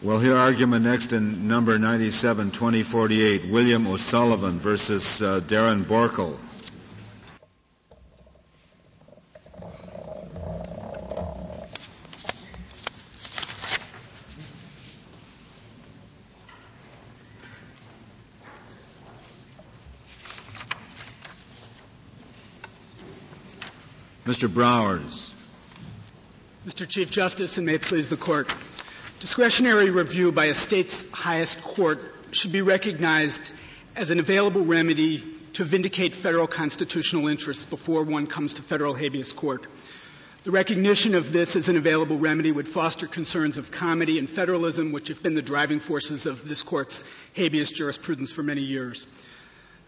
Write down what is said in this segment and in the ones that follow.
We'll hear argument next in number 97, 2048, William O'Sullivan versus uh, Darren Boerckel. Mr. Browers. Mr. Chief Justice, and may it please the Court. Discretionary review by a state's highest court should be recognized as an available remedy to vindicate federal constitutional interests before one comes to federal habeas court. The recognition of this as an available remedy would foster concerns of comity and federalism, which have been the driving forces of this court's habeas jurisprudence for many years.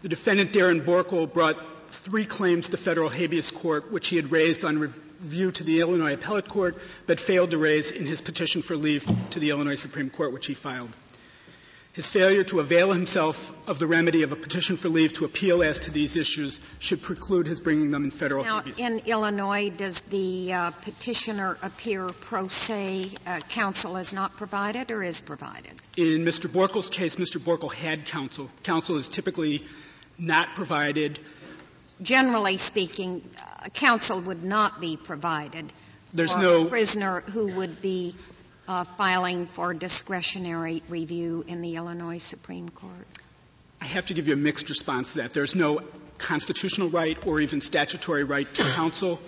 The defendant, Darren Boerckel, brought three claims to federal habeas court, which he had raised on review to the Illinois Appellate Court, but failed to raise in his petition for leave to the Illinois Supreme Court, which he filed. His failure to avail himself of the remedy of a petition for leave to appeal as to these issues should preclude his bringing them in federal now, habeas. in Illinois, does the uh, petitioner appear pro se? Uh, counsel is not provided or is provided? In Mr. Boerckel's case, Mr. Boerckel had counsel. Counsel is typically not provided generally speaking, uh, counsel would not be provided There's for no a prisoner who would be uh, filing for discretionary review in the Illinois Supreme Court? I have to give you a mixed response to that. There's no constitutional right or even statutory right to counsel.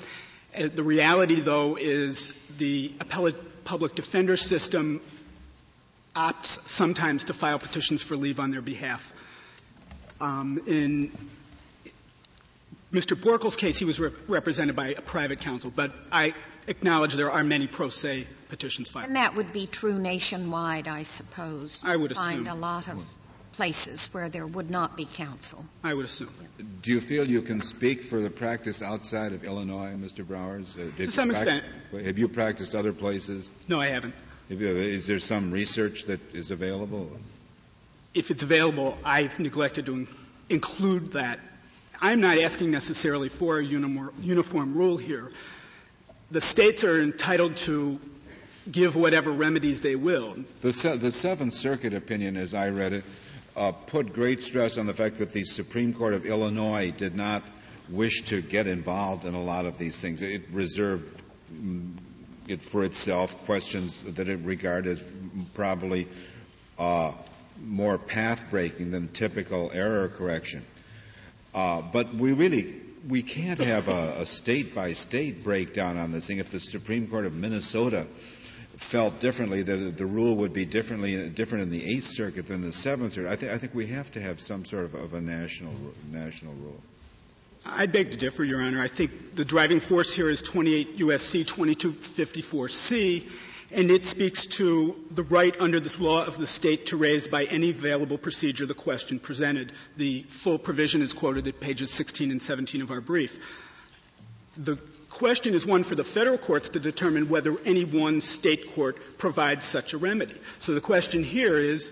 Uh, the reality, though, is the appellate public defender system opts sometimes to file petitions for leave on their behalf. Um, in Mr. Boerckel's case, he was re- represented by a private counsel, but I acknowledge there are many pro se petitions filed. And that would be true nationwide, I suppose. I would find a lot of places where there would not be counsel. I would assume. Do you feel you can speak for the practice outside of Illinois, Mr. Browers? Uh, to some extent. Have you practiced other places? No, I haven't. You, is there some research that is available? If it's available, I've neglected to in- include that I'm not asking necessarily for a uniform rule here. The states are entitled to give whatever remedies they will. The, se- the Seventh Circuit opinion, as I read it, uh, put great stress on the fact that the Supreme Court of Illinois did not wish to get involved in a lot of these things. It reserved mm, it for itself questions that it regarded as probably uh, more path breaking than typical error correction. Uh, but we really we can't have a state by state breakdown on this thing. If the Supreme Court of Minnesota felt differently, that the rule would be differently different in the Eighth Circuit than the Seventh Circuit. I, th- I think we have to have some sort of, of a national national rule. I beg to differ, Your Honor. I think the driving force here is 28 U.S.C. 2254C, and it speaks to the right under this law of the state to raise by any available procedure the question presented. The full provision is quoted at pages 16 and 17 of our brief. The question is one for the federal courts to determine whether any one state court provides such a remedy. So the question here is,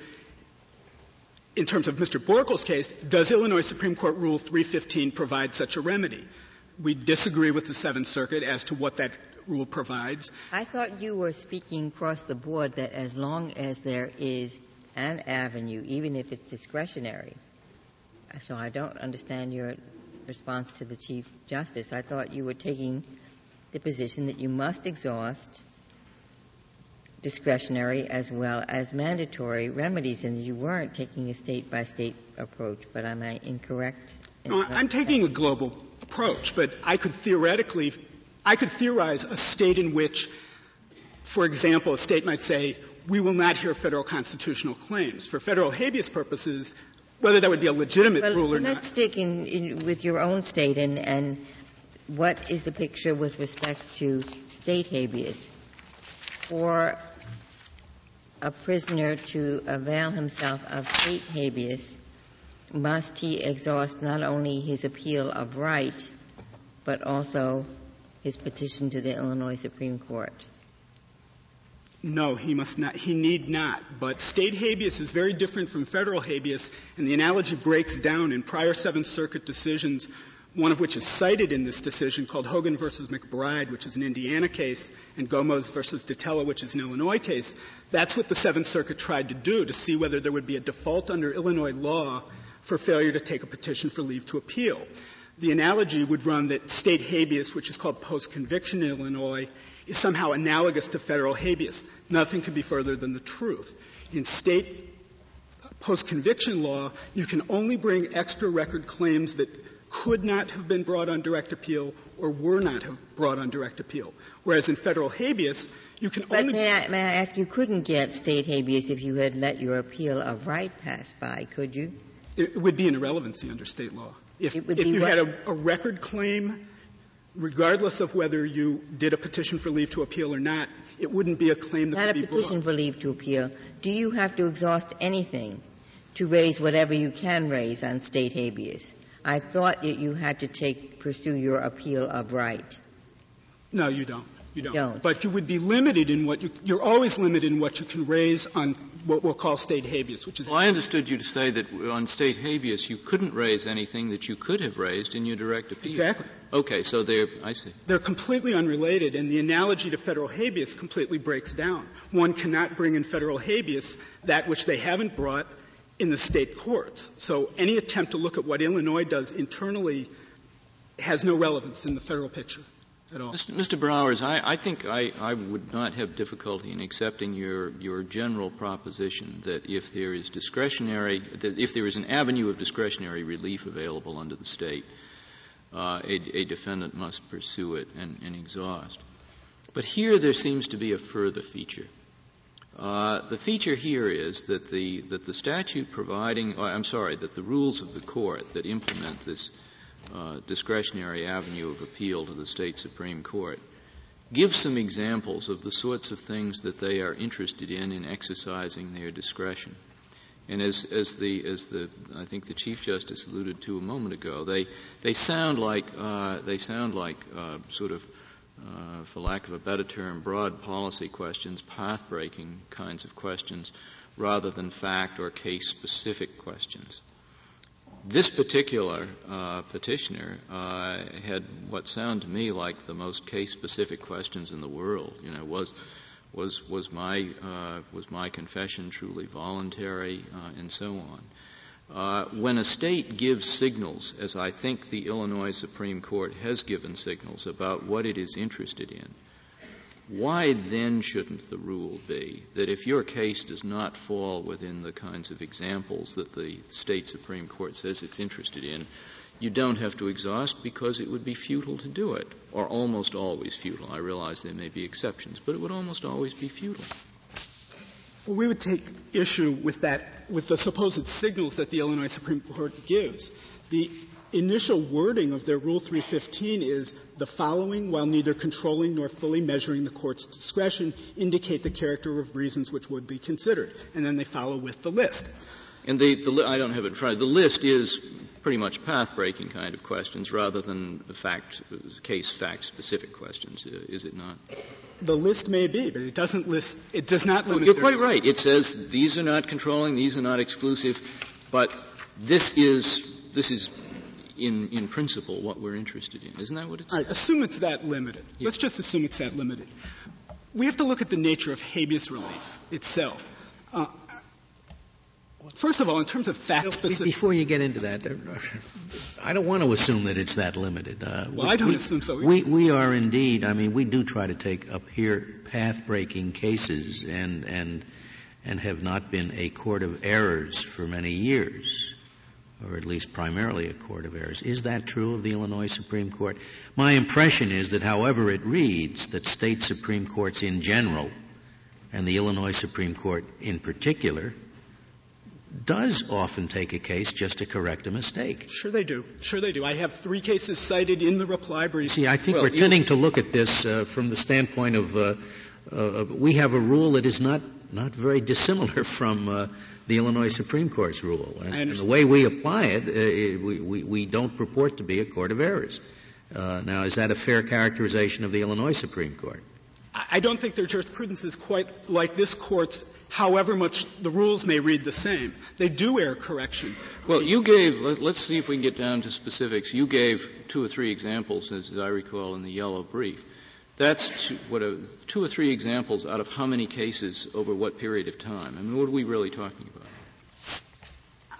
in terms of Mr. Boerckel's case, does Illinois Supreme Court Rule 315 provide such a remedy? We disagree with the Seventh Circuit as to what that rule provides. I thought you were speaking across the board that as long as there is an avenue, even if it's discretionary, so I don't understand your response to the Chief Justice. I thought you were taking the position that you must exhaust discretionary as well as mandatory remedies, and you weren't taking a state by state approach. But am I incorrect? In no, I'm taking a global approach, but I could theoretically I could theorize a state in which, for example, a state might say, we will not hear federal constitutional claims. For federal habeas purposes, whether that would be a legitimate well, rule or not. Let's stick in, in, with your own state and, and what is the picture with respect to state habeas? For a prisoner to avail himself of state habeas, must he exhaust not only his appeal of right, but also his petition to the Illinois Supreme Court? No, he must not. He need not. But state habeas is very different from federal habeas, and the analogy breaks down in prior Seventh Circuit decisions one of which is cited in this decision called Hogan versus McBride, which is an Indiana case, and Gomez versus DeTella, which is an Illinois case. That's what the Seventh Circuit tried to do to see whether there would be a default under Illinois law for failure to take a petition for leave to appeal. The analogy would run that state habeas, which is called post-conviction in Illinois, is somehow analogous to federal habeas. Nothing could be further than the truth. In state post-conviction law, you can only bring extra record claims that could not have been brought on direct appeal or were not have brought on direct appeal. Whereas in federal habeas, you can but only. May I, may I ask, you couldn't get state habeas if you had let your appeal of right pass by, could you? It would be an irrelevancy under state law. If, if you what? had a, a record claim, regardless of whether you did a petition for leave to appeal or not, it wouldn't be a claim that Not a could be petition brought. for leave to appeal. Do you have to exhaust anything to raise whatever you can raise on state habeas? I thought that you had to take, pursue your appeal of right. No, you don't. You don't. Don't. But you would be limited in what you, you're always limited in what you can raise on what we'll call state habeas, which is Well, I understood you to say that on state habeas you couldn't raise anything that you could have raised in your direct appeal. exactly. Okay, so there, I see. They're completely unrelated, and the analogy to federal habeas completely breaks down. One cannot bring in federal habeas that which they haven't brought in the state courts. So any attempt to look at what Illinois does internally has no relevance in the federal picture at all. Mr. Browers, I, I think I, I would not have difficulty in accepting your, your general proposition that if there is discretionary, that if there is an avenue of discretionary relief available under the state, uh, a, a defendant must pursue it and, and exhaust. But here there seems to be a further feature. Uh, the feature here is that the that the statute providing, or I'm sorry, that the rules of the court that implement this discretionary avenue of appeal to the state supreme court give some examples of the sorts of things that they are interested in in exercising their discretion. And as, as the as the I think the chief justice alluded to a moment ago, they they sound like uh, they sound like uh, sort of uh, for lack of a better term, broad policy questions, path breaking kinds of questions, rather than fact or case specific questions. This particular uh, petitioner uh, had what sound to me like the most case specific questions in the world. You know, was was was my uh, was my confession truly voluntary, uh, and so on. Uh, when a state gives signals, as I think the Illinois Supreme Court has given signals about what it is interested in, why then shouldn't the rule be that if your case does not fall within the kinds of examples that the state Supreme Court says it's interested in, you don't have to exhaust because it would be futile to do it, or almost always futile. I realize there may be exceptions, but it would almost always be futile. Well, we would take issue with that, with the supposed signals that the Illinois Supreme Court gives. The initial wording of their Rule 315 is the following, while neither controlling nor fully measuring the court's discretion, indicate the character of reasons which would be considered. And then they follow with the list. And the, the li- I don't have it front. The list is pretty much path-breaking kind of questions rather than fact, case fact specific questions, is it not? The list may be, but it doesn't list, it does not limit You're quite right. It says these are not controlling, these are not exclusive, but this is this is in in principle what we're interested in. Isn't that what it All says? right, assume it's that limited. Let's just assume it's that limited. We have to look at the nature of habeas relief itself. Uh, first of all, in terms of fact Be- specific, Before you get into that, uh, I don't want to assume that it's that limited. Uh, Well, we- I don't we- assume so either. We, we are indeed, I mean, we do try to take up here path-breaking cases and, and, and have not been a court of errors for many years, or at least primarily a court of errors. Is that true of the Illinois Supreme Court? My impression is that however it reads, that state Supreme Courts in general, and the Illinois Supreme Court in particular, does often take a case just to correct a mistake. sure they do. Sure they do. I have three cases cited in the reply brief. See, I think Well, we're tending to look at this uh, from the standpoint of uh, uh, we have a rule that is not not very dissimilar from uh, the Illinois Supreme Court's rule, and, and the way we apply it, uh, it we, we, we don't purport to be a court of errors. Uh, now, is that a fair characterization of the Illinois Supreme Court? I I don't think their jurisprudence is quite like this court's, however much the rules may read the same. They do error correction. Well, you gave, let, us see if we can get down to specifics. You gave two or three examples, as I recall, in the yellow brief. That's two, what a, two or three examples out of how many cases over what period of time? I mean, what are we really talking about?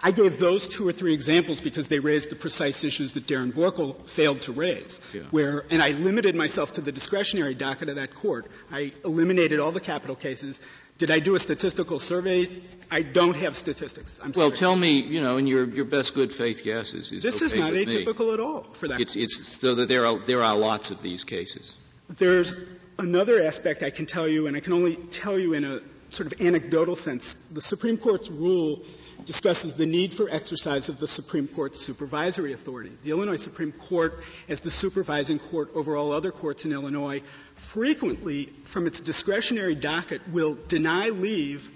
I gave those two or three examples because they raised the precise issues that Darren Boerckel failed to raise. Yeah. Where, and I limited myself to the discretionary docket of that court. I eliminated all the capital cases. Did I do a statistical survey? I don't have statistics. I'm well, sorry. tell me, you know, in your, your best good faith guesses. Is this okay is not with me. atypical at all for that. It's, it's so that there are there are lots of these cases. There's another aspect I can tell you, and I can only tell you in a sort of anecdotal sense. The Supreme Court's rule discusses the need for exercise of the Supreme Court's supervisory authority. The Illinois Supreme Court, as the supervising court over all other courts in Illinois, frequently, from its discretionary docket, will deny leave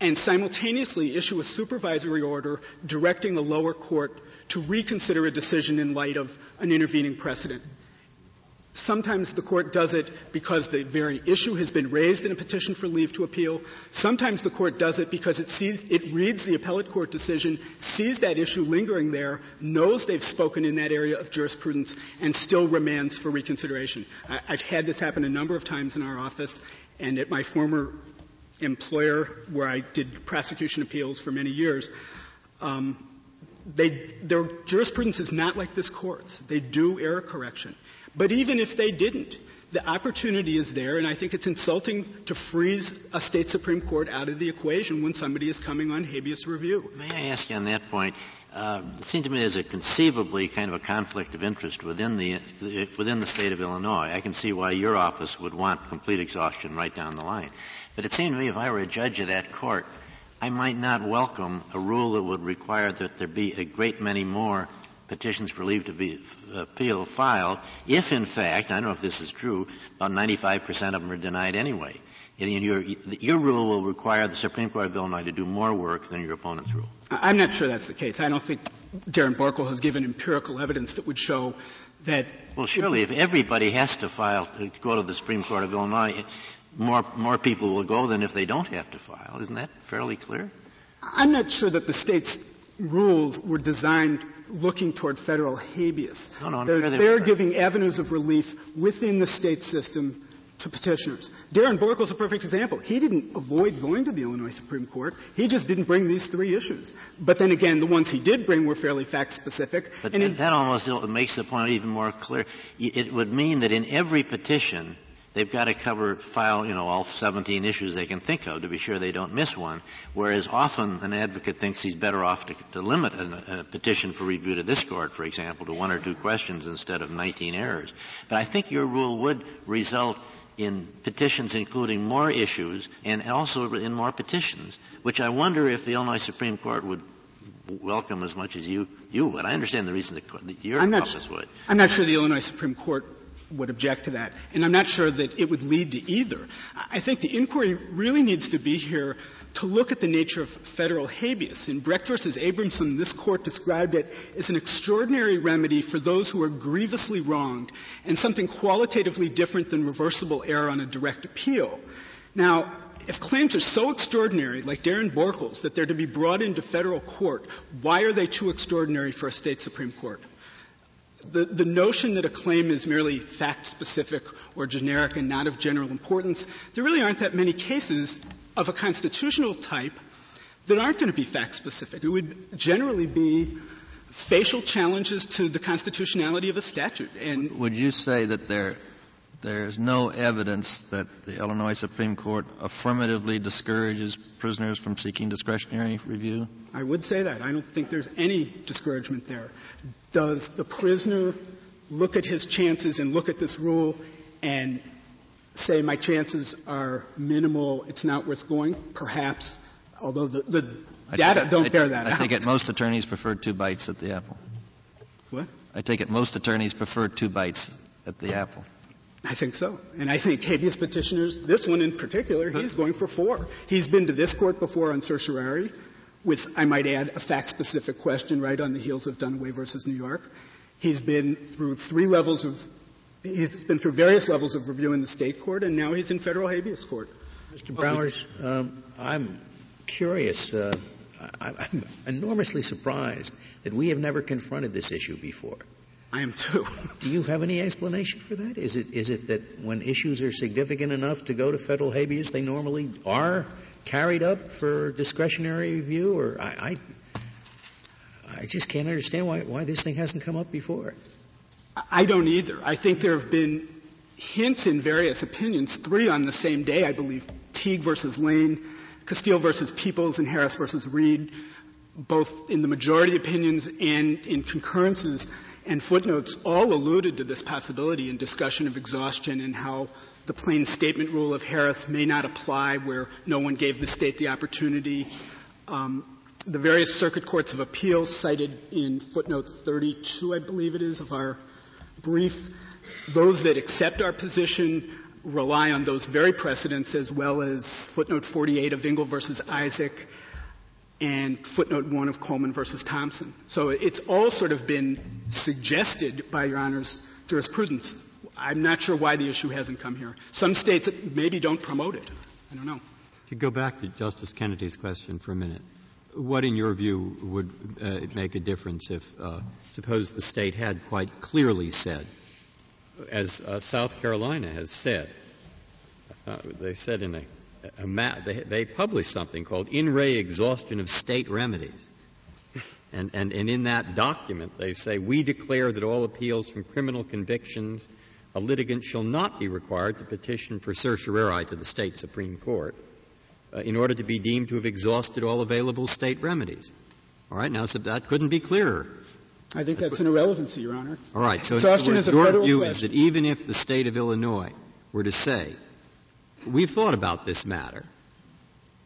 and simultaneously issue a supervisory order directing a lower court to reconsider a decision in light of an intervening precedent. Sometimes the court does it because the very issue has been raised in a petition for leave to appeal. Sometimes the court does it because it sees, it reads the appellate court decision, sees that issue lingering there, knows they've spoken in that area of jurisprudence, and still remands for reconsideration. I, I've had this happen a number of times in our office, and at my former employer, where I did prosecution appeals for many years, um, they, their jurisprudence is not like this court's. They do error correction. But even if they didn't, the opportunity is there, and I think it's insulting to freeze a state Supreme Court out of the equation when somebody is coming on habeas review. May I ask you on that point? Uh, it seems to me there's a conceivably kind of a conflict of interest within the within the state of Illinois. I can see why your office would want complete exhaustion right down the line. But it seemed to me if I were a judge of that court, I might not welcome a rule that would require that there be a great many more petitions for leave to be uh, appeal filed if, in fact, I don't know if this is true, about 95 percent of them are denied anyway. And your, your rule will require the Supreme Court of Illinois to do more work than your opponent's rule. I'm not sure that's the case. I don't think Darren Boerckel has given empirical evidence that would show that. Well, surely if everybody has to file to go to the Supreme Court of Illinois, more, more people will go than if they don't have to file. Isn't that fairly clear? I'm not sure that the state's rules were designed looking toward federal habeas. No, no, they're, sure they they're giving avenues of relief within the state system to petitioners. Darren Boerckel's a perfect example. He didn't avoid going to the Illinois Supreme Court. He just didn't bring these three issues. But then again, the ones he did bring were fairly fact specific. But and that almost makes the point even more clear. It would mean that in every petition, they've got to cover, file, you know, all 17 issues they can think of to be sure they don't miss one. Whereas often an advocate thinks he's better off to, to limit a, a, petition for review to this court, for example, to one or two questions instead of 19 errors. But I think your rule would result in petitions including more issues and also in more petitions, which I wonder if the Illinois Supreme Court would welcome as much as you, you would. I understand the reason that your I'm not, office would. I'm not sure the Illinois Supreme Court would object to that. And I'm not sure that it would lead to either. I think the inquiry really needs to be here to look at the nature of federal habeas. In Brecht versus Abrahamson, this court described it as an extraordinary remedy for those who are grievously wronged and something qualitatively different than reversible error on a direct appeal. Now, if claims are so extraordinary, like Darren Boerckel's, that they're to be brought into federal court, why are they too extraordinary for a state Supreme Court? The, the, notion that a claim is merely fact specific or generic and not of general importance, there really aren't that many cases of a constitutional type that aren't going to be fact specific. It would generally be facial challenges to the constitutionality of a statute. And would you say that there there's no evidence that the Illinois Supreme Court affirmatively discourages prisoners from seeking discretionary review? I would say that. I don't think there's any discouragement there. Does the prisoner look at his chances and look at this rule and say my chances are minimal, it's not worth going? Perhaps, although the, the data don't I, bear that I out. I think it most attorneys prefer two bites at the apple. What? I take it most attorneys prefer two bites at the apple. I think so. And I think habeas petitioners, this one in particular, he's going for four. He's been to this court before on certiorari with, I might add, a fact-specific question right on the heels of Dunaway versus New York. He's been through three levels of He's been through various levels of review in the state court, and now he's in federal habeas court. Mr. Browers, um, I'm curious. Uh, I, I'm enormously surprised that we have never confronted this issue before. I am too. Do you have any explanation for that? Is it is it that when issues are significant enough to go to federal habeas, they normally are carried up for discretionary review? Or I, I, I just can't understand why why this thing hasn't come up before. I don't either. I think there have been hints in various opinions, three on the same day, I believe, Teague versus Lane, Castille versus Peoples, and Harris versus Reed, both in the majority opinions and in concurrences and footnotes, all alluded to this possibility in discussion of exhaustion and how the plain statement rule of Harris may not apply where no one gave the state the opportunity. Um, the various circuit courts of appeals cited in footnote 32, I believe it is, of our brief, those that accept our position rely on those very precedents as well as footnote 48 of Engle versus Isaac and footnote 1 of Coleman versus Thompson. So it's all sort of been suggested by Your Honor's jurisprudence. I'm not sure why the issue hasn't come here. Some states maybe don't promote it. I don't know. To go back to Justice Kennedy's question for a minute, what, in your view, would uh, make a difference if, uh, suppose the state had quite clearly said, as uh, South Carolina has said, uh, they said in a ma- they, they published something called In Re Exhaustion of State Remedies. And, and, and in that document, they say, We declare that all appeals from criminal convictions, a litigant shall not be required to petition for certiorari to the state Supreme Court uh, in order to be deemed to have exhausted all available state remedies. All right, now so that couldn't be clearer. I think that's an irrelevancy, Your Honor. All right, so Exhaustion words, is a your federal view question. is that even if the state of Illinois were to say, we've thought about this matter,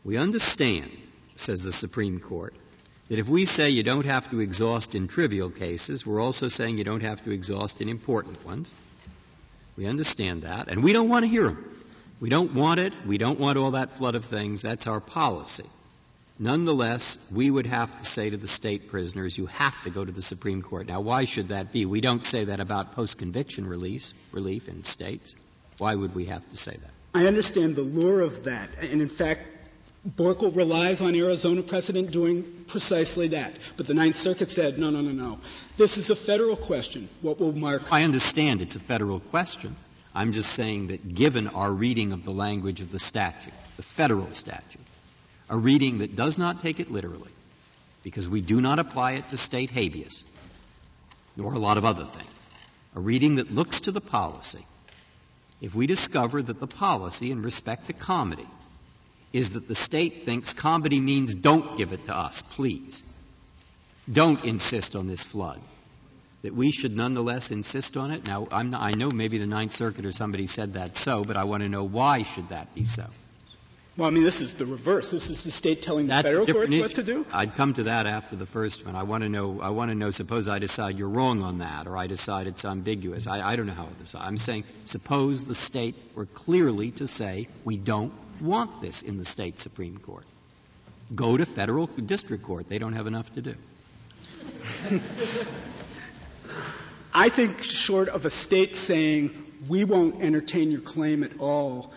we understand, says the Supreme Court, that if we say you don't have to exhaust in trivial cases, we're also saying you don't have to exhaust in important ones. We understand that, and we don't want to hear them. We don't want it. We don't want all that flood of things. That's our policy. Nonetheless, we would have to say to the state prisoners, you have to go to the Supreme Court. Now, why should that be? We don't say that about post-conviction release, relief in states. Why would we have to say that? I understand the lure of that. And in fact, Boerckel relies on Arizona precedent doing precisely that. But the Ninth Circuit said, no, no, no, no. This is a federal question. What will mark? I understand it's a federal question. I'm just saying that given our reading of the language of the statute, the federal statute, a reading that does not take it literally, because we do not apply it to state habeas, nor a lot of other things, a reading that looks to the policy, if we discover that the policy in respect to comity is that the state thinks comity means don't give it to us, please. Don't insist on this flood that we should nonetheless insist on it? Now, not, i know maybe the Ninth Circuit or somebody said that so, but I want to know why should that be so? Well, I mean, this is the reverse. This is the state telling That's the federal courts what to do. I'd come to that after the first one. I want to know. I want to know. Suppose I decide you're wrong on that, or I decide it's ambiguous. I, I don't know how to decide. I'm saying, suppose the state were clearly to say we don't want this in the state supreme court. Go to federal district court. They don't have enough to do. I think short of a state saying, we won't entertain your claim at all.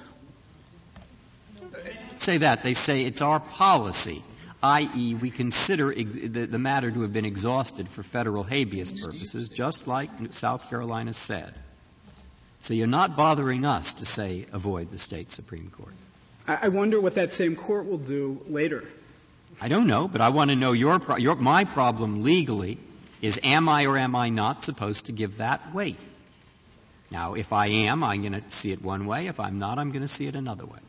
Say that. They say it's our policy, i.e., we consider ex- the, the matter to have been exhausted for federal habeas purposes, just like South Carolina said. So you're not bothering us to say avoid the state Supreme Court. I wonder what that same court will do later. I don't know, but I want to know your, pro- your my problem legally is am I or am I not supposed to give that weight? Now, if I am, I'm going to see it one way. If I'm not, I'm going to see it another way.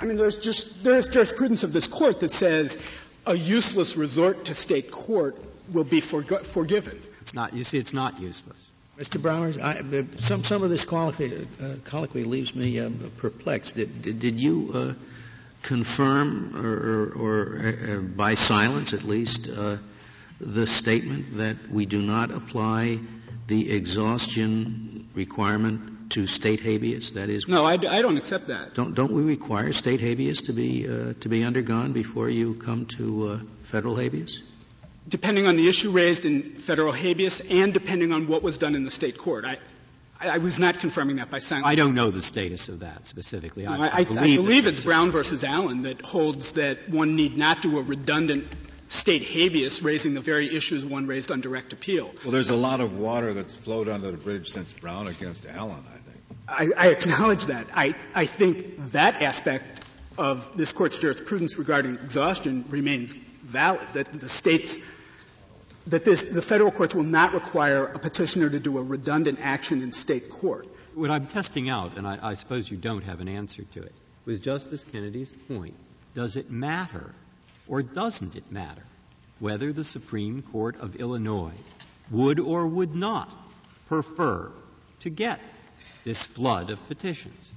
I mean, there's just there's jurisprudence of this court that says a useless resort to state court will be forg- forgiven. It's not. You see, it's not useless. Mr. Browers, I, the, some some of this colloquy, uh, colloquy leaves me um, perplexed. Did, did, did you uh, confirm, or, or, or uh, by silence at least, uh, the statement that we do not apply the exhaustion requirement to state habeas? That is, no, I, I don't accept that. Don't don't we require state habeas to be uh, to be undergone before you come to uh, federal habeas? Depending on the issue raised in federal habeas, and depending on what was done in the state court, I I, I was not confirming that by saying. I don't know the status of that specifically. I, I, I, I believe, I believe it's Brown versus Allen that holds that one need not do a redundant state habeas raising the very issues one raised on direct appeal. Well, there's a lot of water that's flowed under the bridge since Brown against Allen, I think. I, I acknowledge that. I, I think that aspect of this court's jurisprudence regarding exhaustion remains valid, that the states that this, the federal courts will not require a petitioner to do a redundant action in state court. What I'm testing out, and I, I suppose you don't have an answer to it, was Justice Kennedy's point. Does it matter or doesn't it matter whether the Supreme Court of Illinois would or would not prefer to get this flood of petitions?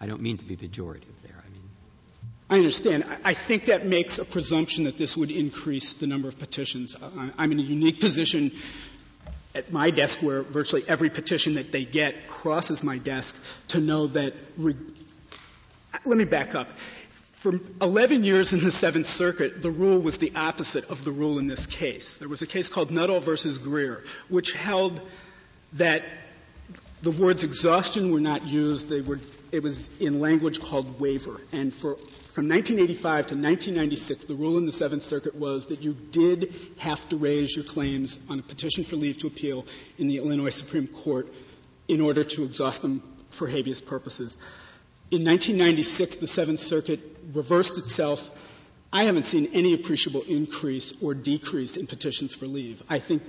I don't mean to be pejorative there. I mean, I understand. I think that makes a presumption that this would increase the number of petitions. I'm in a unique position at my desk where virtually every petition that they get crosses my desk to know that. Re- Let me back up. For 11 years in the Seventh Circuit, the rule was the opposite of the rule in this case. There was a case called Nuttall versus Greer, which held that the words exhaustion were not used. They were, it was in language called waiver. And for, from 1985 to 1996, the rule in the Seventh Circuit was that you did have to raise your claims on a petition for leave to appeal in the Illinois Supreme Court in order to exhaust them for habeas purposes. In 1996, the Seventh Circuit reversed itself. I haven't seen any appreciable increase or decrease in petitions for leave. I think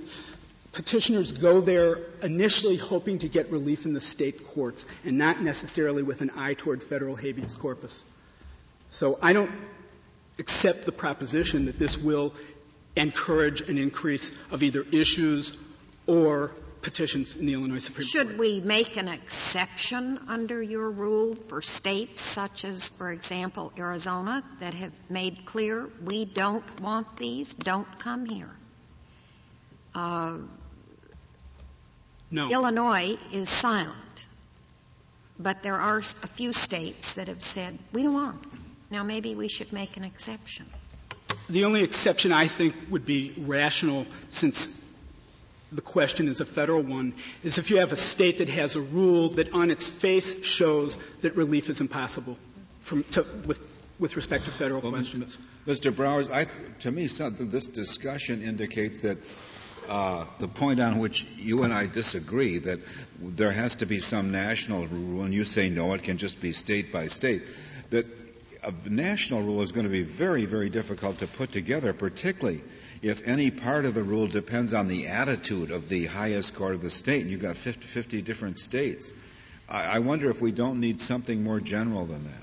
petitioners go there initially hoping to get relief in the state courts and not necessarily with an eye toward federal habeas corpus. So I don't accept the proposition that this will encourage an increase of either issues or petitions in the Illinois Supreme Should Court. we make an exception under your rule for states such as, for example, Arizona that have made clear we don't want these, don't come here? Uh, no. Illinois is silent, but there are a few states that have said we don't want. Them. Now maybe we should make an exception. The only exception I think would be rational since the question is a federal one is if you have a state that has a rule that on its face shows that relief is impossible from, to, with, with respect to federal well, questions. Mr. Browers, I, to me, this discussion indicates that uh, the point on which you and I disagree, that there has to be some national rule, and you say no, it can just be state by state, that a national rule is going to be very, very difficult to put together, particularly if any part of the rule depends on the attitude of the highest court of the state, and you've got 50, 50 different states. I, I wonder if we don't need something more general than that.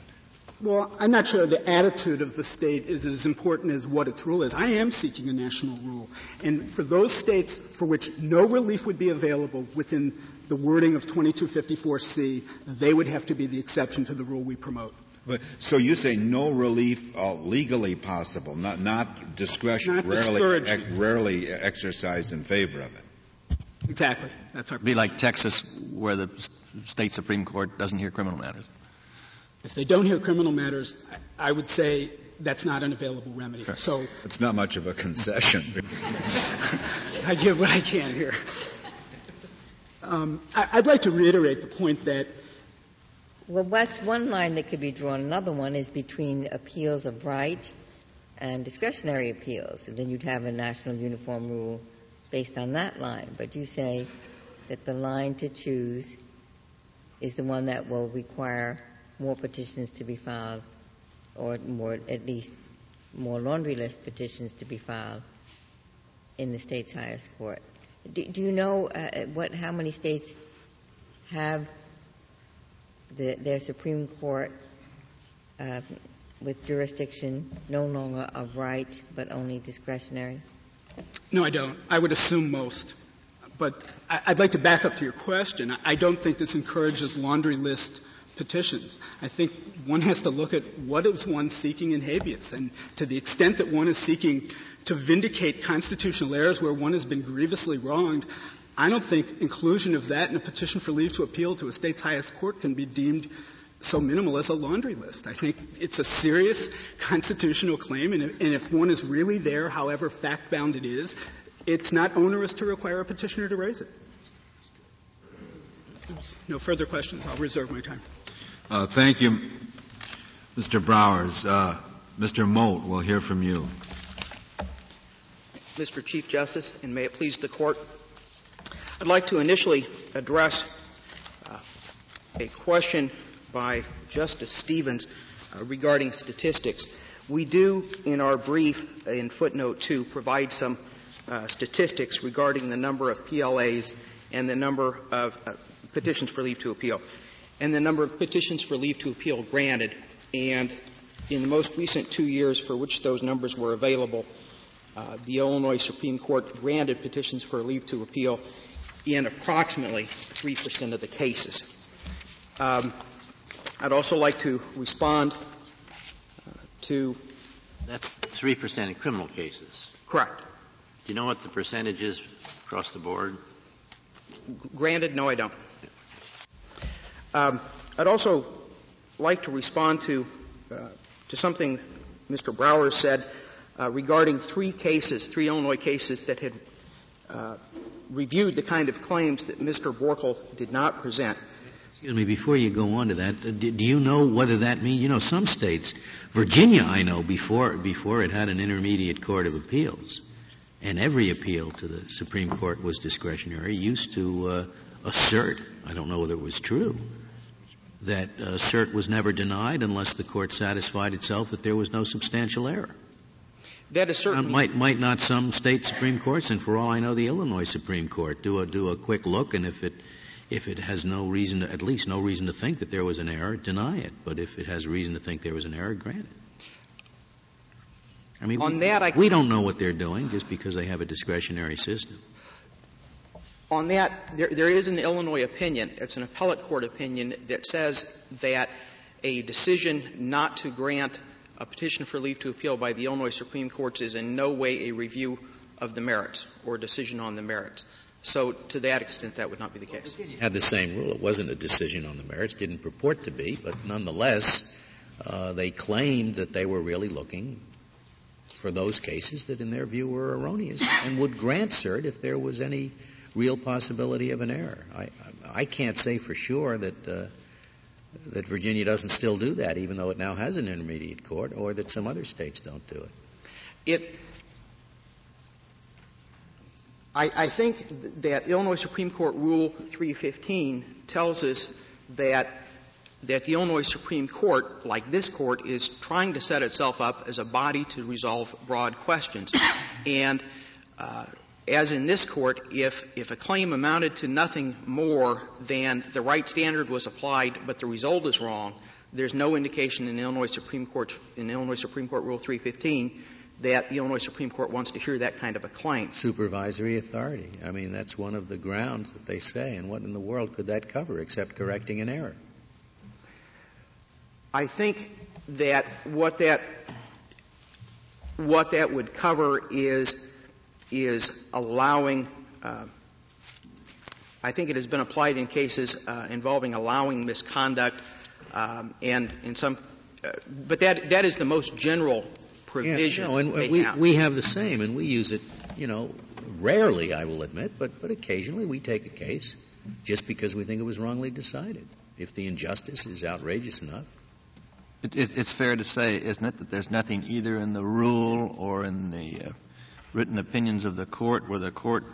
Well, I'm not sure the attitude of the state is as important as what its rule is. I am seeking a national rule. And for those states for which no relief would be available within the wording of 2254C, they would have to be the exception to the rule we promote. But, so you say no relief uh, legally possible, not, not discretion, not rarely, ex, rarely exercised in favor of it. Exactly. That's our. Be like Texas, where the state supreme court doesn't hear criminal matters. If they don't hear criminal matters, I would say that's not an available remedy. Sure. So it's not much of a concession. I give what I can here. Um, I, would like to reiterate the point that well, that's one line that could be drawn. Another one is between appeals of right and discretionary appeals. And then you'd have a national uniform rule based on that line. But you say that the line to choose is the one that will require more petitions to be filed, or more, at least more laundry list petitions to be filed in the state's highest court. Do, do you know uh, what, how many states have the, their Supreme Court uh, with jurisdiction no longer of right but only discretionary? No, I don't. I would assume most. But I'd like to back up to your question. I don't think this encourages laundry list petitions. I think one has to look at what is one seeking in habeas. And to the extent that one is seeking to vindicate constitutional errors where one has been grievously wronged, I don't think inclusion of that in a petition for leave to appeal to a state's highest court can be deemed so minimal as a laundry list. I think it's a serious constitutional claim, and if one is really there, however fact bound it is, it's not onerous to require a petitioner to raise it. questions. No further questions. I'll reserve my time. Uh, thank you, Mr. Browers. Uh, Mr. Moat, we'll hear from you. Mr. Chief Justice, and may it please the Court, I'd like to initially address uh, a question by Justice Stevens uh, regarding statistics. We do, in our brief in footnote 2, provide some uh, statistics regarding the number of PLAs and the number of uh, petitions for leave to appeal, and the number of petitions for leave to appeal granted. And in the most recent two years for which those numbers were available, uh, the Illinois Supreme Court granted petitions for leave to appeal in approximately 3% of the cases. Um, I'd also like to respond uh, to. That's 3% in criminal cases. Correct. Do you know what the percentage is across the board? Granted, no, I don't. Um, I'd also like to respond to uh, to something Mr. Brower said uh, regarding three cases, three Illinois cases that had reviewed the kind of claims that Mr. Boerckel did not present. Excuse me, before you go on to that, uh, do, do you know whether that means, you know, some states, Virginia, I know, before, before it had an intermediate court of appeals, and every appeal to the Supreme Court was discretionary, used to uh, assert, I don't know whether it was true, that uh, cert was never denied unless the court satisfied itself that there was no substantial error. That is certainly. Might, might not some state Supreme Courts, and for all I know, the Illinois Supreme Court, do a, do a quick look, and if it, if it has no reason, to, at least no reason to think that there was an error, deny it. But if it has reason to think there was an error, grant it. I mean, on we, that, I we don't know what they're doing just because they have a discretionary system. On that, there, there is an Illinois opinion. It's an appellate court opinion that says that a decision not to grant a petition for leave to appeal by the Illinois Supreme Court is in no way a review of the merits or a decision on the merits. So to that extent, that would not be the case. Well, had the same rule. It wasn't a decision on the merits, didn't purport to be, but nonetheless, uh, they claimed that they were really looking for those cases that, in their view, were erroneous and would grant cert if there was any real possibility of an error. I, I can't say for sure that uh, that Virginia doesn't still do that, even though it now has an intermediate court, or that some other states don't do it. It. I, I think that Illinois Supreme Court Rule 315 tells us that that the Illinois Supreme Court, like this court, is trying to set itself up as a body to resolve broad questions. and uh, as in this court, if, if a claim amounted to nothing more than the right standard was applied, but the result is wrong, there's no indication in Illinois Supreme Court in Illinois Supreme Court Rule 315 that the Illinois Supreme Court wants to hear that kind of a claim. Supervisory authority. I mean, that's one of the grounds that they say. And what in the world could that cover except correcting an error? I think that what that what that would cover is is allowing, uh, I think it has been applied in cases uh, involving allowing misconduct um, and in some, uh, but that, that is the most general provision. Yeah, no, and we, have. we have the same, and we use it, you know, rarely, I will admit, but, but occasionally we take a case just because we think it was wrongly decided. If the injustice is outrageous enough. It, it, it's fair to say, isn't it, that there's nothing either in the rule or in the uh, written opinions of the court where the court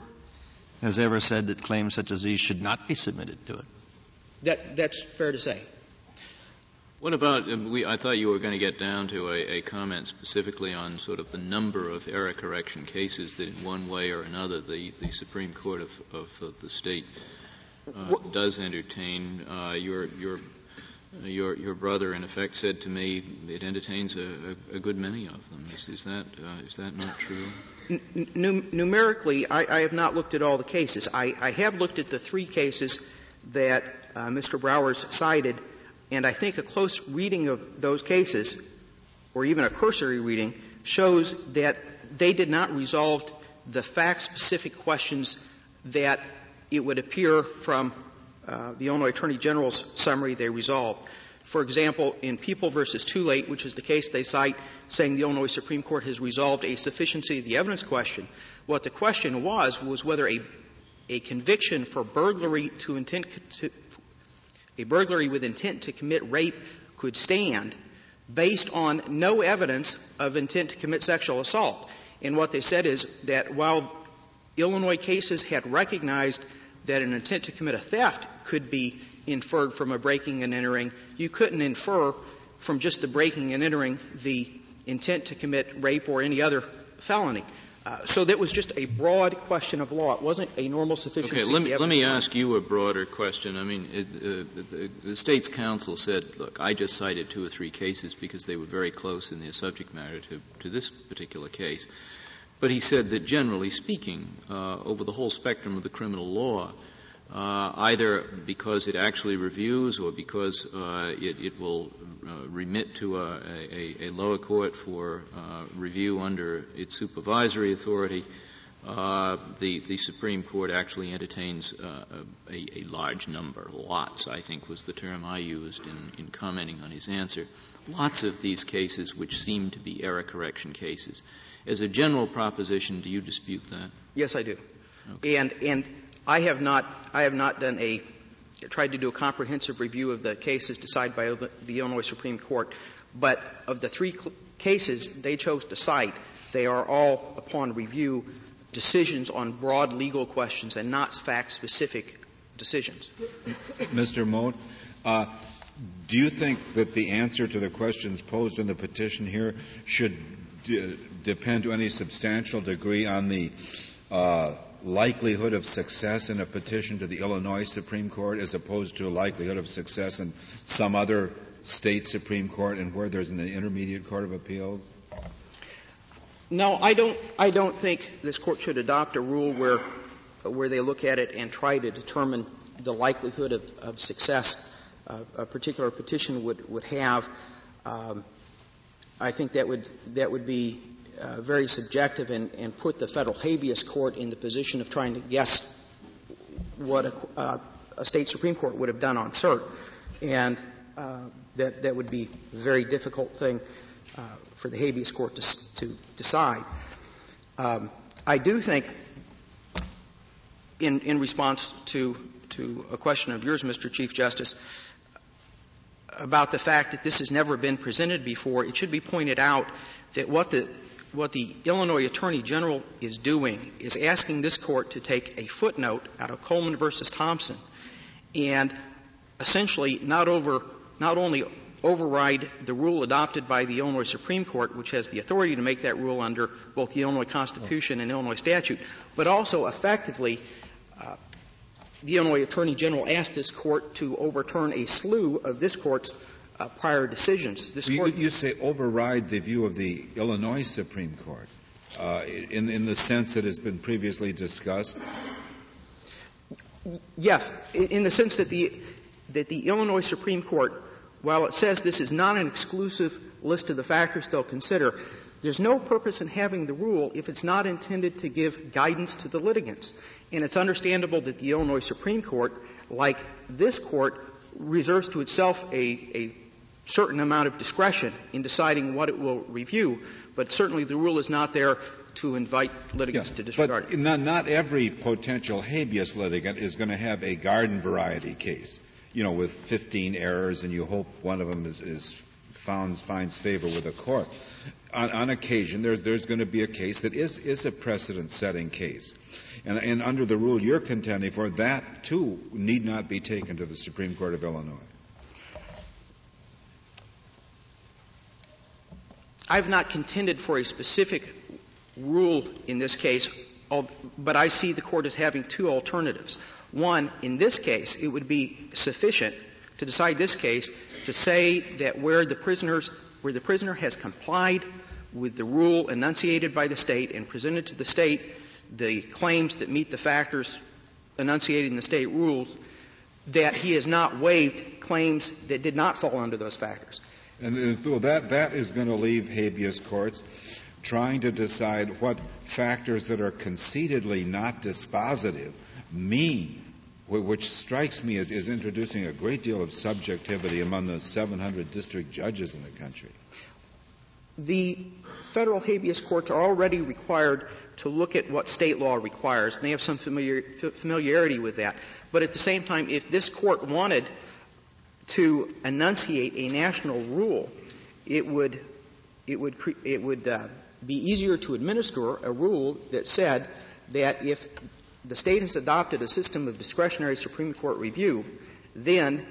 has ever said that claims such as these should not be submitted to it. That, that's fair to say. What about, uh, we, I thought you were going to get down to a, a, comment specifically on sort of the number of error correction cases that in one way or another the, the Supreme Court of, of, of the state uh, does entertain. Uh, your, your your, your brother, in effect, said to me it entertains a, a, a good many of them. Is, is that, uh, is that not true? N- numerically, I, I, have not looked at all the cases. I, I have looked at the three cases that uh, Mr. Browers cited, and I think a close reading of those cases, or even a cursory reading, shows that they did not resolve the fact-specific questions that it would appear from uh, the Illinois Attorney General's summary they resolved. For example, in People versus Toolate, which is the case they cite, saying the Illinois Supreme Court has resolved a sufficiency of the evidence question, what the question was was whether a a conviction for burglary to intent to, a burglary with intent to commit rape could stand based on no evidence of intent to commit sexual assault. And what they said is that while Illinois cases had recognized that an intent to commit a theft could be inferred from a breaking and entering, you couldn't infer from just the breaking and entering the intent to commit rape or any other felony. Uh, so that was just a broad question of law. It wasn't a normal sufficiency. Okay, let me, let me ask you a broader question. I mean, it, uh, the, the, state's counsel said, look, I just cited two or three cases because they were very close in their subject matter to, to this particular case. But he said that generally speaking, uh, over the whole spectrum of the criminal law, uh, either because it actually reviews or because uh, it, it, will uh, remit to a, a, a, lower court for uh, review under its supervisory authority. Uh, the, the Supreme Court actually entertains uh, a, a, large number, lots, I think was the term I used in, in commenting on his answer, lots of these cases which seem to be error correction cases. As a general proposition, do you dispute that? Yes, I do. Okay. And, and I have not, I have not done a, tried to do a comprehensive review of the cases decided by the, the Illinois Supreme Court, but of the three cl- cases they chose to cite, they are all, upon review, decisions on broad legal questions and not fact-specific decisions. Mr. Mote, uh, do you think that the answer to the questions posed in the petition here should d- depend to any substantial degree on the uh, likelihood of success in a petition to the Illinois Supreme Court as opposed to a likelihood of success in some other state Supreme Court and where there's an intermediate court of appeals? No, I don't. I don't think this court should adopt a rule where where they look at it and try to determine the likelihood of, of success uh, a particular petition would would have. Um, I think that would that would be uh, very subjective and, and, put the federal habeas court in the position of trying to guess what a, uh, a state supreme court would have done on cert, and uh, that that would be a very difficult thing for the habeas court to, to decide. Um, I do think, in in response to to a question of yours, Mr. Chief Justice, about the fact that this has never been presented before, it should be pointed out that what the what the Illinois Attorney General is doing is asking this court to take a footnote out of Coleman versus Thompson and essentially not over not only override the rule adopted by the Illinois Supreme Court, which has the authority to make that rule under both the Illinois Constitution and Illinois statute, but also effectively uh, the Illinois Attorney General asked this court to overturn a slew of this court's uh, prior decisions. This you, court, you say override the view of the Illinois Supreme Court uh, in, in the sense that has been previously discussed. Yes, in the sense that the that the Illinois Supreme Court, while it says this is not an exclusive list of the factors they'll consider, there's no purpose in having the rule if it's not intended to give guidance to the litigants. And it's understandable that the Illinois Supreme Court, like this court, reserves to itself a, a certain amount of discretion in deciding what it will review, but certainly the rule is not there to invite litigants yes, to disregard but it. Not, not every potential habeas litigant is going to have a garden variety case, you know, with 15 errors, and you hope one of them is, is found, finds favor with a court. On, on occasion, there's, there's going to be a case that is, is a precedent-setting case. And, and under the rule you're contending for, that too need not be taken to the Supreme Court of Illinois. I've not contended for a specific rule in this case, but I see the court as having two alternatives. One, in this case, it would be sufficient to decide this case to say that where the prisoners where the prisoner has complied with the rule enunciated by the state and presented to the state the claims that meet the factors enunciated in the state rules, that he has not waived claims that did not fall under those factors. And uh, so that, that is going to leave habeas courts trying to decide what factors that are concededly not dispositive mean, which strikes me as, as introducing a great deal of subjectivity among the 700 district judges in the country. The federal habeas courts are already required to look at what state law requires, and they have some familiar, familiarity with that. But at the same time, if this court wanted to enunciate a national rule, it would it would it would uh, be easier to administer a rule that said that if the state has adopted a system of discretionary Supreme Court review, then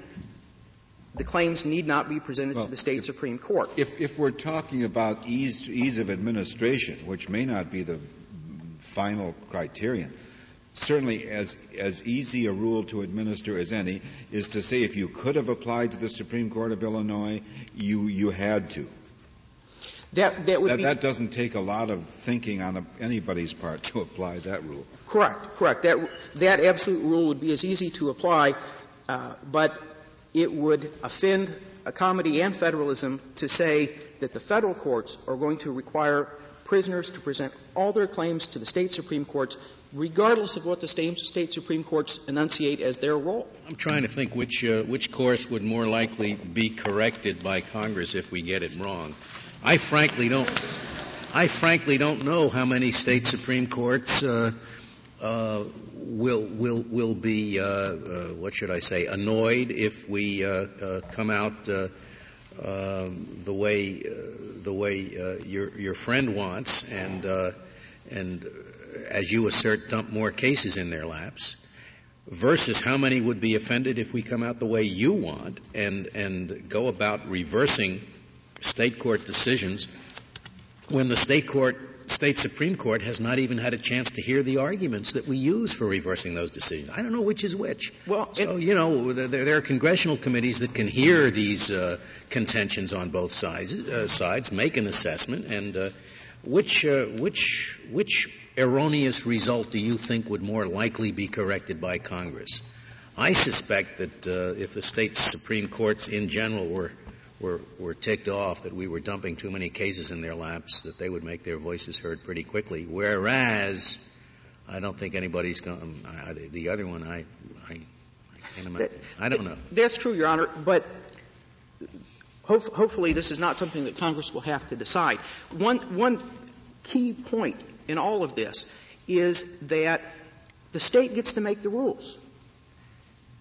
the claims need not be presented well, to the state if, Supreme Court. If, if we're talking about ease, ease of administration, which may not be the final criterion, certainly as, as easy a rule to administer as any is to say if you could have applied to the Supreme Court of Illinois, you, you had to. That, that, that, be, that, doesn't take a lot of thinking on a, anybody's part to apply that rule. Correct, correct. That, that absolute rule would be as easy to apply, uh, but it would offend a comity and federalism to say that the federal courts are going to require prisoners to present all their claims to the state Supreme Courts, regardless of what the state, state Supreme Courts enunciate as their role. I'm trying to think which, uh, which course would more likely be corrected by Congress if we get it wrong. I frankly don't. I frankly don't know how many state supreme courts uh, uh, will will will be uh, uh what should I say annoyed if we uh, uh, come out um, the way the way your your friend wants and and as you assert dump more cases in their laps versus how many would be offended if we come out the way you want and and go about reversing state court decisions when the state court, state Supreme Court has not even had a chance to hear the arguments that we use for reversing those decisions. I don't know which is which. Well, so, you know, there, there, are congressional committees that can hear these uh, contentions on both sides, uh, sides, make an assessment, and uh, which, uh, which, which erroneous result do you think would more likely be corrected by Congress? I suspect that uh, if the state Supreme Courts in general were were, were ticked off that we were dumping too many cases in their laps, that they would make their voices heard pretty quickly. Whereas, I don't think anybody's going. Uh, the other one, I, I, I, I don't know. That's true, Your Honor, but hope, hopefully this is not something that Congress will have to decide. One, one key point in all of this is that the state gets to make the rules.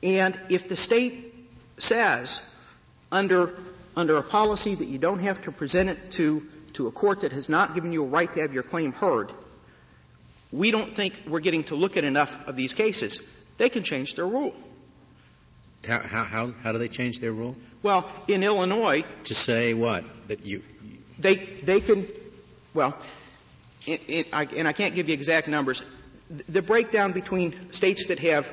And if the state says, under under a policy that you don't have to present it to, to a court that has not given you a right to have your claim heard, we don't think we're getting to look at enough of these cases. They can change their rule. How, how, how do they change their rule? Well, in Illinois. To say what? That you. They, they can, well, it, it, I, and I can't give you exact numbers. The breakdown between states that have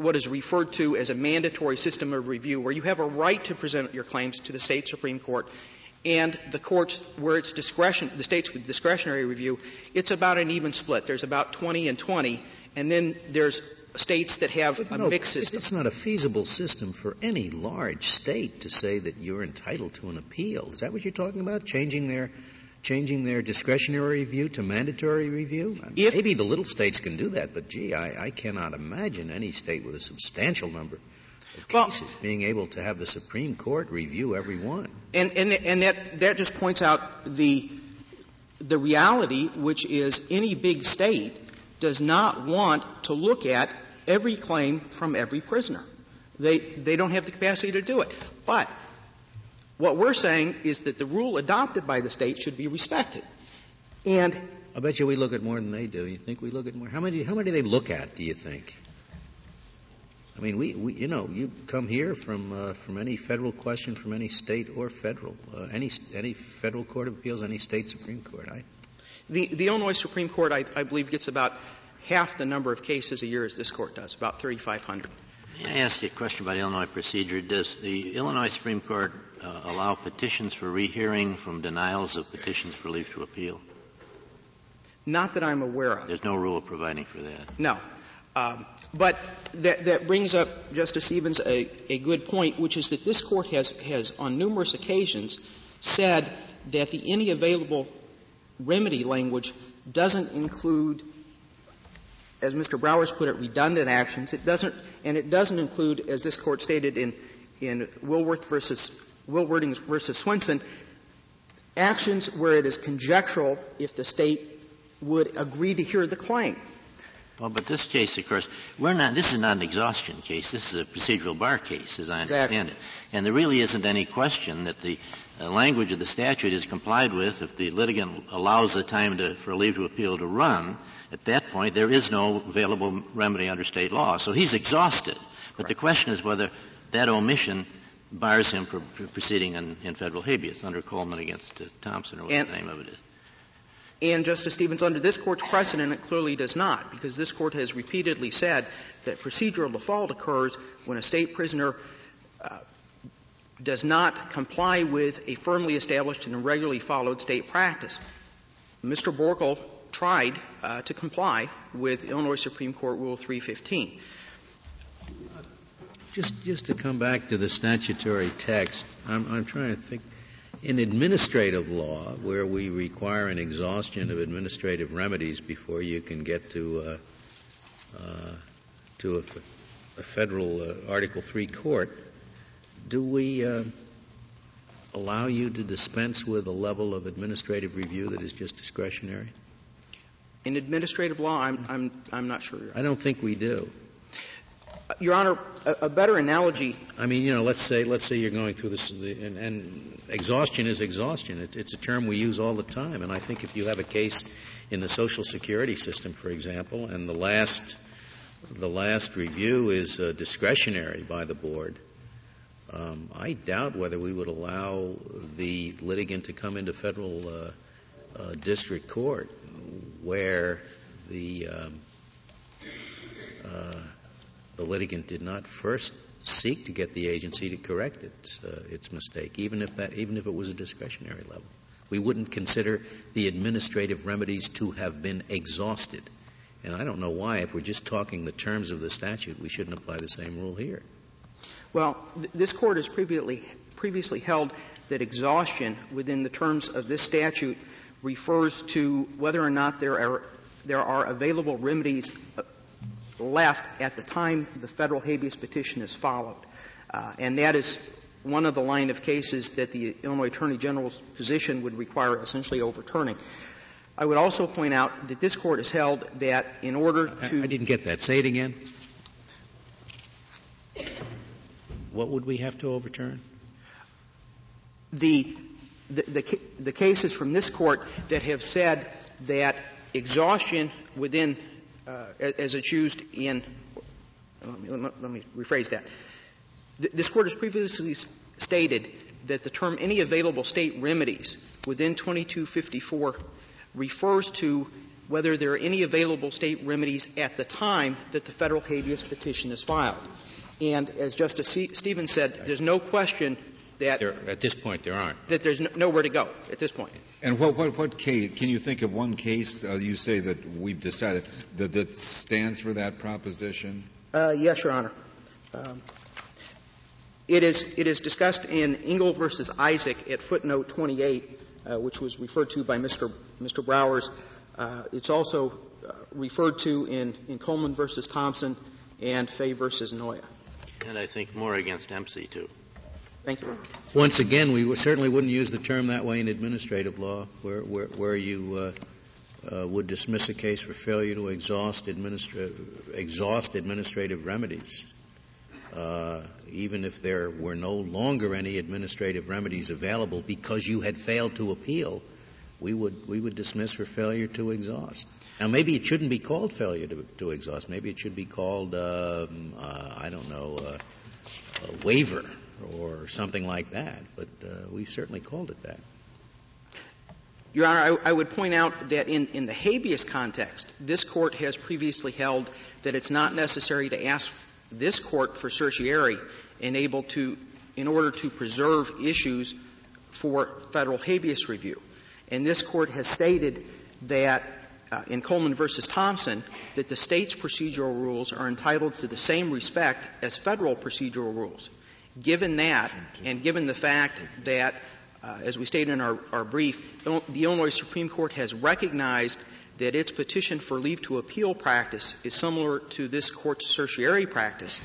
what is referred to as a mandatory system of review, where you have a right to present your claims to the state Supreme Court, and the courts where it's discretion, the states with discretionary review, it's about an even split. There's about 20 and 20, and then there's states that have but a no, mixed system. It's not a feasible system for any large state to say that you're entitled to an appeal. Is that what you're talking about? Changing their changing their discretionary review to mandatory review? If, Maybe the little states can do that, but gee, I, I cannot imagine any state with a substantial number of cases well, being able to have the Supreme Court review every one. And, and, and that, that just points out the, the reality, which is any big state does not want to look at every claim from every prisoner. They, they don't have the capacity to do it. But what we're saying is that the rule adopted by the state should be respected. And I bet you we look at more than they do. You think we look at more? How many? How many do they look at? Do you think? I mean, we, we you know, you come here from uh, from any federal question, from any state or federal, uh, any any federal court of appeals, any state supreme court. I, the the Illinois Supreme Court, I, I believe, gets about half the number of cases a year as this court does, about 3,500. May I ask you a question about Illinois procedure? Does the Illinois Supreme Court uh, allow petitions for rehearing from denials of petitions for leave to appeal? Not that I'm aware of. There's no rule providing for that. No. Um, but that, that, brings up, Justice Stevens, a, a, good point, which is that this court has, has on numerous occasions said that the any available remedy language doesn't include as Mr. Browers put it, redundant actions. It doesn't, and it doesn't include, as this court stated in, in Willworth versus, Wilwording versus Swenson, actions where it is conjectural if the state would agree to hear the claim. Well, but this case, of course, we're not, this is not an exhaustion case. This is a procedural bar case, as I Exactly. understand it. And there really isn't any question that the language of the statute is complied with if the litigant allows the time to, for leave to appeal to run. At that point, there is no available remedy under state law. So he's exhausted. But the question is whether that omission bars him from proceeding in, in federal habeas under Coleman against uh, Thompson or what And- the name of it is. And Justice Stevens, under this Court's precedent, it clearly does not, because this Court has repeatedly said that procedural default occurs when a state prisoner uh, does not comply with a firmly established and regularly followed state practice. Mr. Boerckel tried uh, to comply with Illinois Supreme Court Rule 315. Just, just to come back to the statutory text, I'm, I'm trying to think. In administrative law, where we require an exhaustion of administrative remedies before you can get to, uh, uh, to a, federal uh, Article Three court, do we uh, allow you to dispense with a level of administrative review that is just discretionary? In administrative law, I'm, I'm, I'm not sure. I don't think we do. Your Honor, a, a better analogy I mean, you know, let's say let's say you're going through this, the, and, and exhaustion is exhaustion. It, it's a term we use all the time, and I think if you have a case in the Social Security system, for example, and the last the last review is uh, discretionary by the board, I doubt whether we would allow the litigant to come into federal uh, uh, district court where the um, uh, the litigant did not first seek to get the agency to correct its, its mistake, even if that, even if it was a discretionary level. We wouldn't consider the administrative remedies to have been exhausted. And I don't know why, if we're just talking the terms of the statute, we shouldn't apply the same rule here. Well, th- this Court has previously, previously held that exhaustion within the terms of this statute refers to whether or not there are, there are available remedies uh, left at the time the federal habeas petition is followed. Uh, and that is one of the line of cases that the Illinois Attorney General's position would require essentially overturning. I would also point out that this Court has held that in order I, to I didn't get that. Say it again. What would we have to overturn? the, the, the, the cases from this court that have said that exhaustion within, uh, as it's used in, let me, let me- let me rephrase that. This court has previously stated that the term any available state remedies within 2254 refers to whether there are any available state remedies at the time that the federal habeas petition is filed. And as Justice Stevens said, there's no question that There, at this point, there aren't. that there's no- nowhere to go at this point. And what, what, what case, can you think of one case uh, you say that we've decided that, that stands for that proposition? Uh, yes, Your Honor. Um, it is it is discussed in Engle versus Isaac at footnote 28, uh, which was referred to by Mr. Mr. Browers. Uh, it's also uh, referred to in, in Coleman versus Thompson and Fay versus Noia. And I think more against MC, too. Thank you. Once again, we certainly wouldn't use the term that way in administrative law, where, where, where you uh, uh, would dismiss a case for failure to exhaust, administra- exhaust administrative remedies. Uh, even if there were no longer any administrative remedies available because you had failed to appeal, we would, we would dismiss for failure to exhaust. Now, maybe it shouldn't be called failure to, to exhaust. Maybe it should be called, um, uh, I don't know, uh, a waiver or something like that, but uh, we've certainly called it that. Your Honor, I, I would point out that in, in the habeas context, this court has previously held that it's not necessary to ask this court for certiorari in able to, in order to preserve issues for federal habeas review. And this court has stated that uh, in Coleman versus Thompson that the state's procedural rules are entitled to the same respect as federal procedural rules. Given that, and given the fact that uh, as we stated in our, our brief, the Illinois Supreme Court has recognized that its petition for leave to appeal practice is similar to this court's certiorari practice.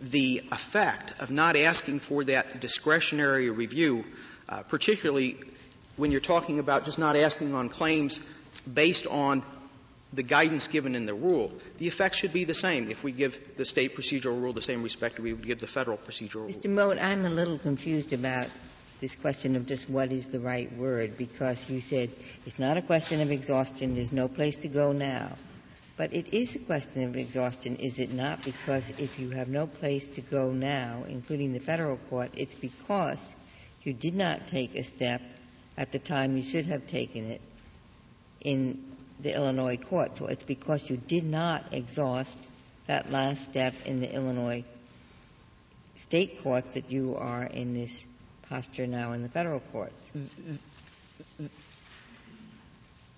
The effect of not asking for that discretionary review, uh, particularly when you're talking about just not asking on claims based on the guidance given in the rule, the effect should be the same. If we give the state procedural rule the same respect we would give the federal procedural rule. Mr. Moat, I'm a little confused about this question of just what is the right word, because you said it's not a question of exhaustion, there's no place to go now. But it is a question of exhaustion, is it not? Because if you have no place to go now, including the federal court, it's because you did not take a step at the time you should have taken it in the Illinois court. So it's because you did not exhaust that last step in the Illinois state courts that you are in this posture now in the federal courts.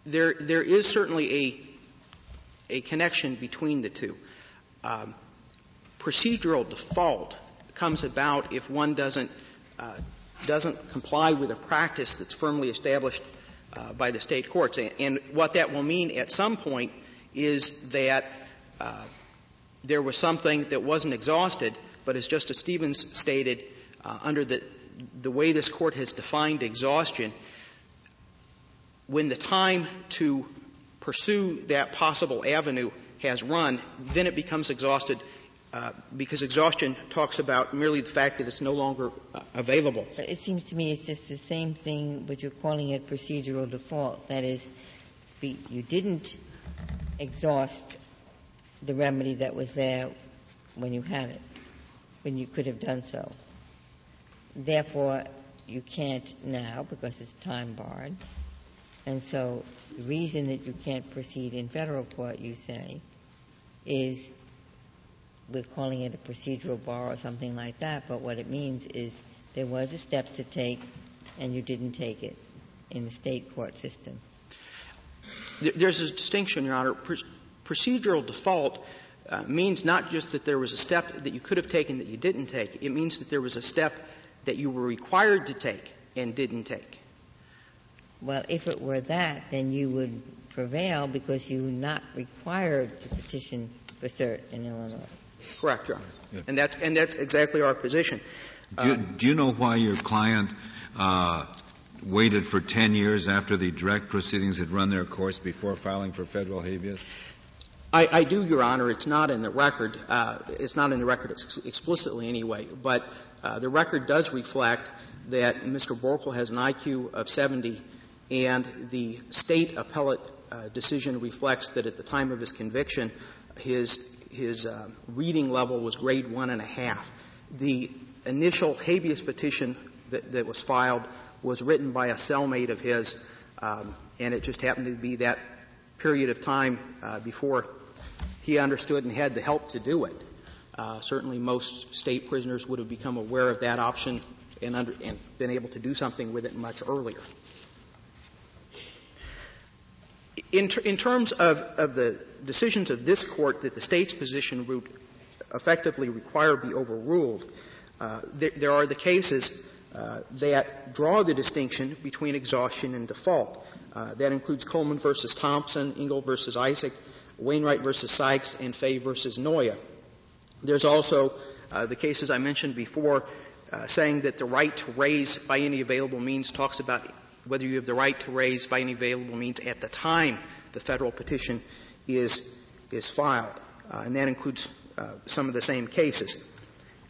There, there is certainly a, a connection between the two. Um, procedural default comes about if one doesn't, uh, doesn't comply with a practice that's firmly established uh, by the state courts. And, and, what that will mean at some point is that uh, there was something that wasn't exhausted, but as Justice Stevens stated, uh, under the, the way this court has defined exhaustion, when the time to pursue that possible avenue has run, then it becomes exhausted uh, because exhaustion talks about merely the fact that it's no longer uh, available. But it seems to me it's just the same thing, but you're calling it procedural default. That is, you didn't exhaust the remedy that was there when you had it, when you could have done so. Therefore, you can't now because it's time barred. And so the reason that you can't proceed in federal court, you say, is we're calling it a procedural bar or something like that, but what it means is there was a step to take and you didn't take it in the state court system. There's a distinction, Your Honor. Procedural default uh, means not just that there was a step that you could have taken that you didn't take. It means that there was a step that you were required to take and didn't take. Well, if it were that, then you would prevail because you were not required to petition for cert in Illinois. Correct, Your Honor. Yeah. And, that, and that's exactly our position. Do you, do you know why your client uh, waited for 10 years after the direct proceedings had run their course before filing for federal habeas? I, I do, Your Honor. It's not in the record. Uh, it's not in the record ex- explicitly anyway, but uh, the record does reflect that Mr. Boerckel has an IQ of 70 and the state appellate uh, decision reflects that at the time of his conviction, his his uh, reading level was grade one and a half. The initial habeas petition that, that was filed was written by a cellmate of his, um, and it just happened to be that period of time uh, before he understood and had the help to do it. Uh, certainly, most state prisoners would have become aware of that option and, under, and been able to do something with it much earlier. In, ter- in terms of, of, the decisions of this court that the state's position would effectively require be overruled, uh, there, there, are the cases uh, that draw the distinction between exhaustion and default. Uh, that includes Coleman versus Thompson, Engle versus Isaac, Wainwright versus Sykes, and Fay versus Noia. There's also uh, the cases I mentioned before uh, saying that the right to raise by any available means talks about whether you have the right to raise by any available means at the time the federal petition is, is filed. Uh, and that includes uh, some of the same cases.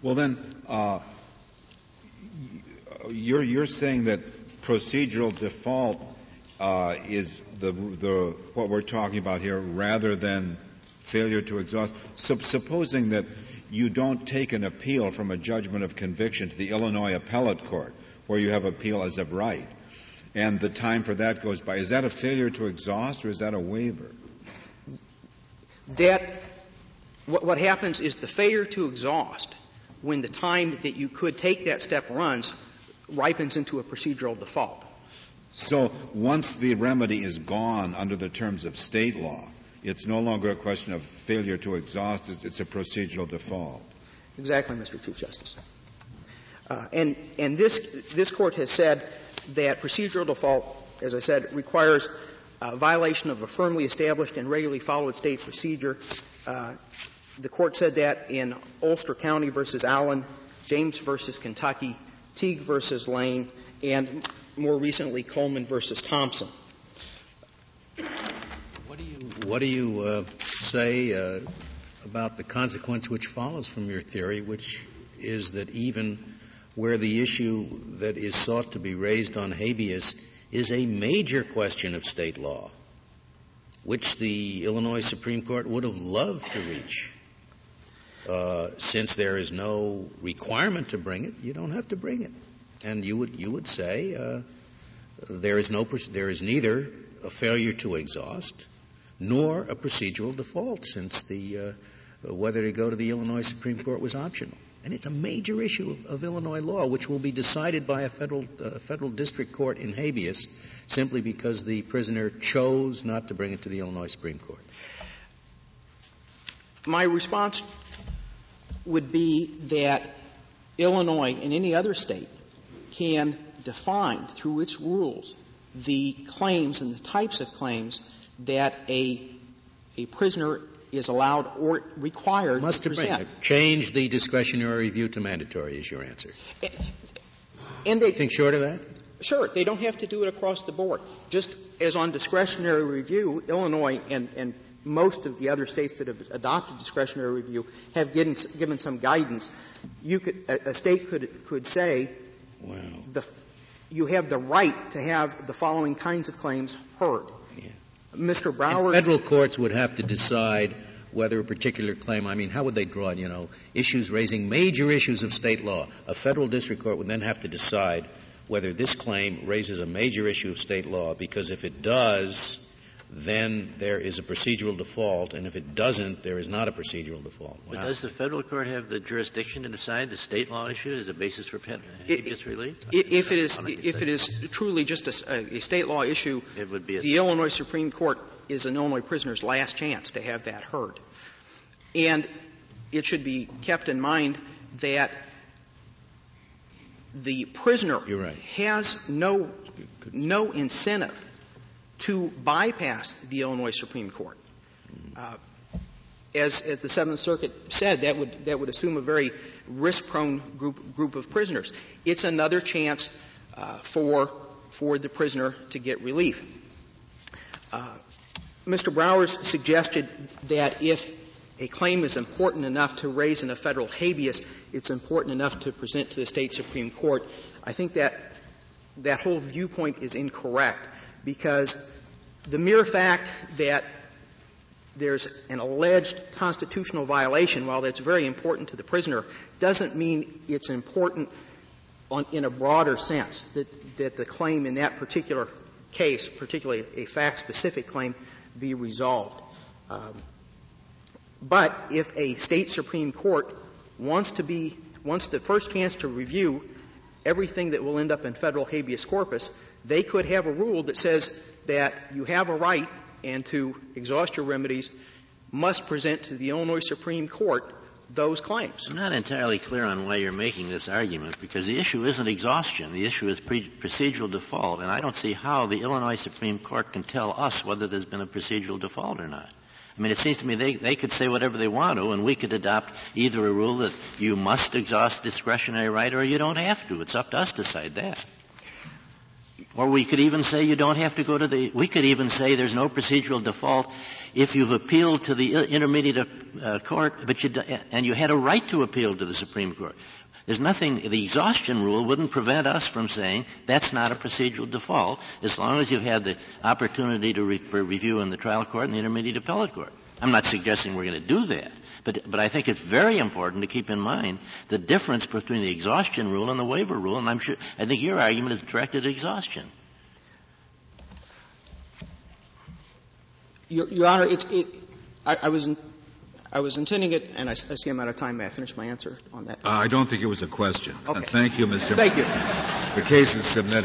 Well, then, uh, you're, you're saying that procedural default uh, is the, the, what we're talking about here rather than failure to exhaust. Supposing that you don't take an appeal from a judgment of conviction to the Illinois Appellate Court, where you have appeal as of right, and the time for that goes by. Is that a failure to exhaust or is that a waiver? That what, what happens is the failure to exhaust when the time that you could take that step runs ripens into a procedural default. So once the remedy is gone under the terms of state law, it's no longer a question of failure to exhaust, it's a procedural default. Exactly, Mr. Chief Justice. Uh, and and this, this court has said that procedural default, as I said, requires a violation of a firmly established and regularly followed state procedure. Uh, the court said that in Ulster County versus Allen, James versus Kentucky, Teague versus Lane, and more recently Coleman versus Thompson. What do you, what do you uh, say uh, about the consequence which follows from your theory, which is that even where the issue that is sought to be raised on habeas is a major question of state law, which the Illinois Supreme Court would have loved to reach. Uh, since there is no requirement to bring it, you don't have to bring it. And you would, you would say uh, there is no, there is neither a failure to exhaust nor a procedural default, since the uh, whether to go to the Illinois Supreme Court was optional. And it's a major issue of, of Illinois law, which will be decided by a federal, uh, federal district court in habeas simply because the prisoner chose not to bring it to the Illinois Supreme Court. My response would be that Illinois and any other state can define through its rules the claims and the types of claims that a a prisoner is allowed or required Must to present. Change the discretionary review to mandatory is your answer. And they think short of that? Sure, they don't have to do it across the board. Just as on discretionary review, Illinois and, and most of the other states that have adopted discretionary review have given, given some guidance. You could, a, a state could, could say, wow. the, you have the right to have the following kinds of claims heard. Mr. Brower. federal courts would have to decide whether a particular claim, I mean, how would they draw it? You know, issues raising major issues of state law. A federal district court would then have to decide whether this claim raises a major issue of state law, because if it does, then there is a procedural default, and if it doesn't, there is not a procedural default. Wow. But does the federal court have the jurisdiction to decide the state law issue as a basis for habeas relief? If it is, if it is truly just a, a, state law issue, it would be the Illinois Supreme Court is an Illinois prisoner's last chance to have that heard. And it should be kept in mind that the prisoner right. has no, no incentive to bypass the Illinois Supreme Court. Uh, as, as the Seventh Circuit said, that would, that would assume a very risk-prone group, group of prisoners. It's another chance uh, for, for the prisoner to get relief. Uh, Mr. Browers suggested that if a claim is important enough to raise in a federal habeas, it's important enough to present to the state Supreme Court. I think that that whole viewpoint is incorrect because the mere fact that there's an alleged constitutional violation, while that's very important to the prisoner, doesn't mean it's important on, in a broader sense, that, that the claim in that particular case, particularly a fact-specific claim, be resolved. Um, but if a state Supreme Court wants to be, wants the first chance to review everything that will end up in federal habeas corpus, they could have a rule that says that you have a right and to exhaust your remedies must present to the Illinois Supreme Court those claims. I'm not entirely clear on why you're making this argument because the issue isn't exhaustion. The issue is pre- procedural default, and I don't see how the Illinois Supreme Court can tell us whether there's been a procedural default or not. I mean, it seems to me they, they could say whatever they want to, and we could adopt either a rule that you must exhaust discretionary right or you don't have to. It's up to us to decide that. Or we could even say you don't have to go to the, we could even say there's no procedural default if you've appealed to the intermediate uh, court, but you, and you had a right to appeal to the Supreme Court. There's nothing, the exhaustion rule wouldn't prevent us from saying that's not a procedural default as long as you've had the opportunity to re- for review in the trial court and the intermediate appellate court. I'm not suggesting we're going to do that. But, but I think it's very important to keep in mind the difference between the exhaustion rule and the waiver rule, and I'm sure, I think your argument is directed at exhaustion. Your, Your Honor, it's, it, I, I, was, I was intending it, and I, I, see I'm out of time. May I finish my answer on that? Uh, I don't think it was a question. Okay. thank you, Mr. Thank you. The case is submitted.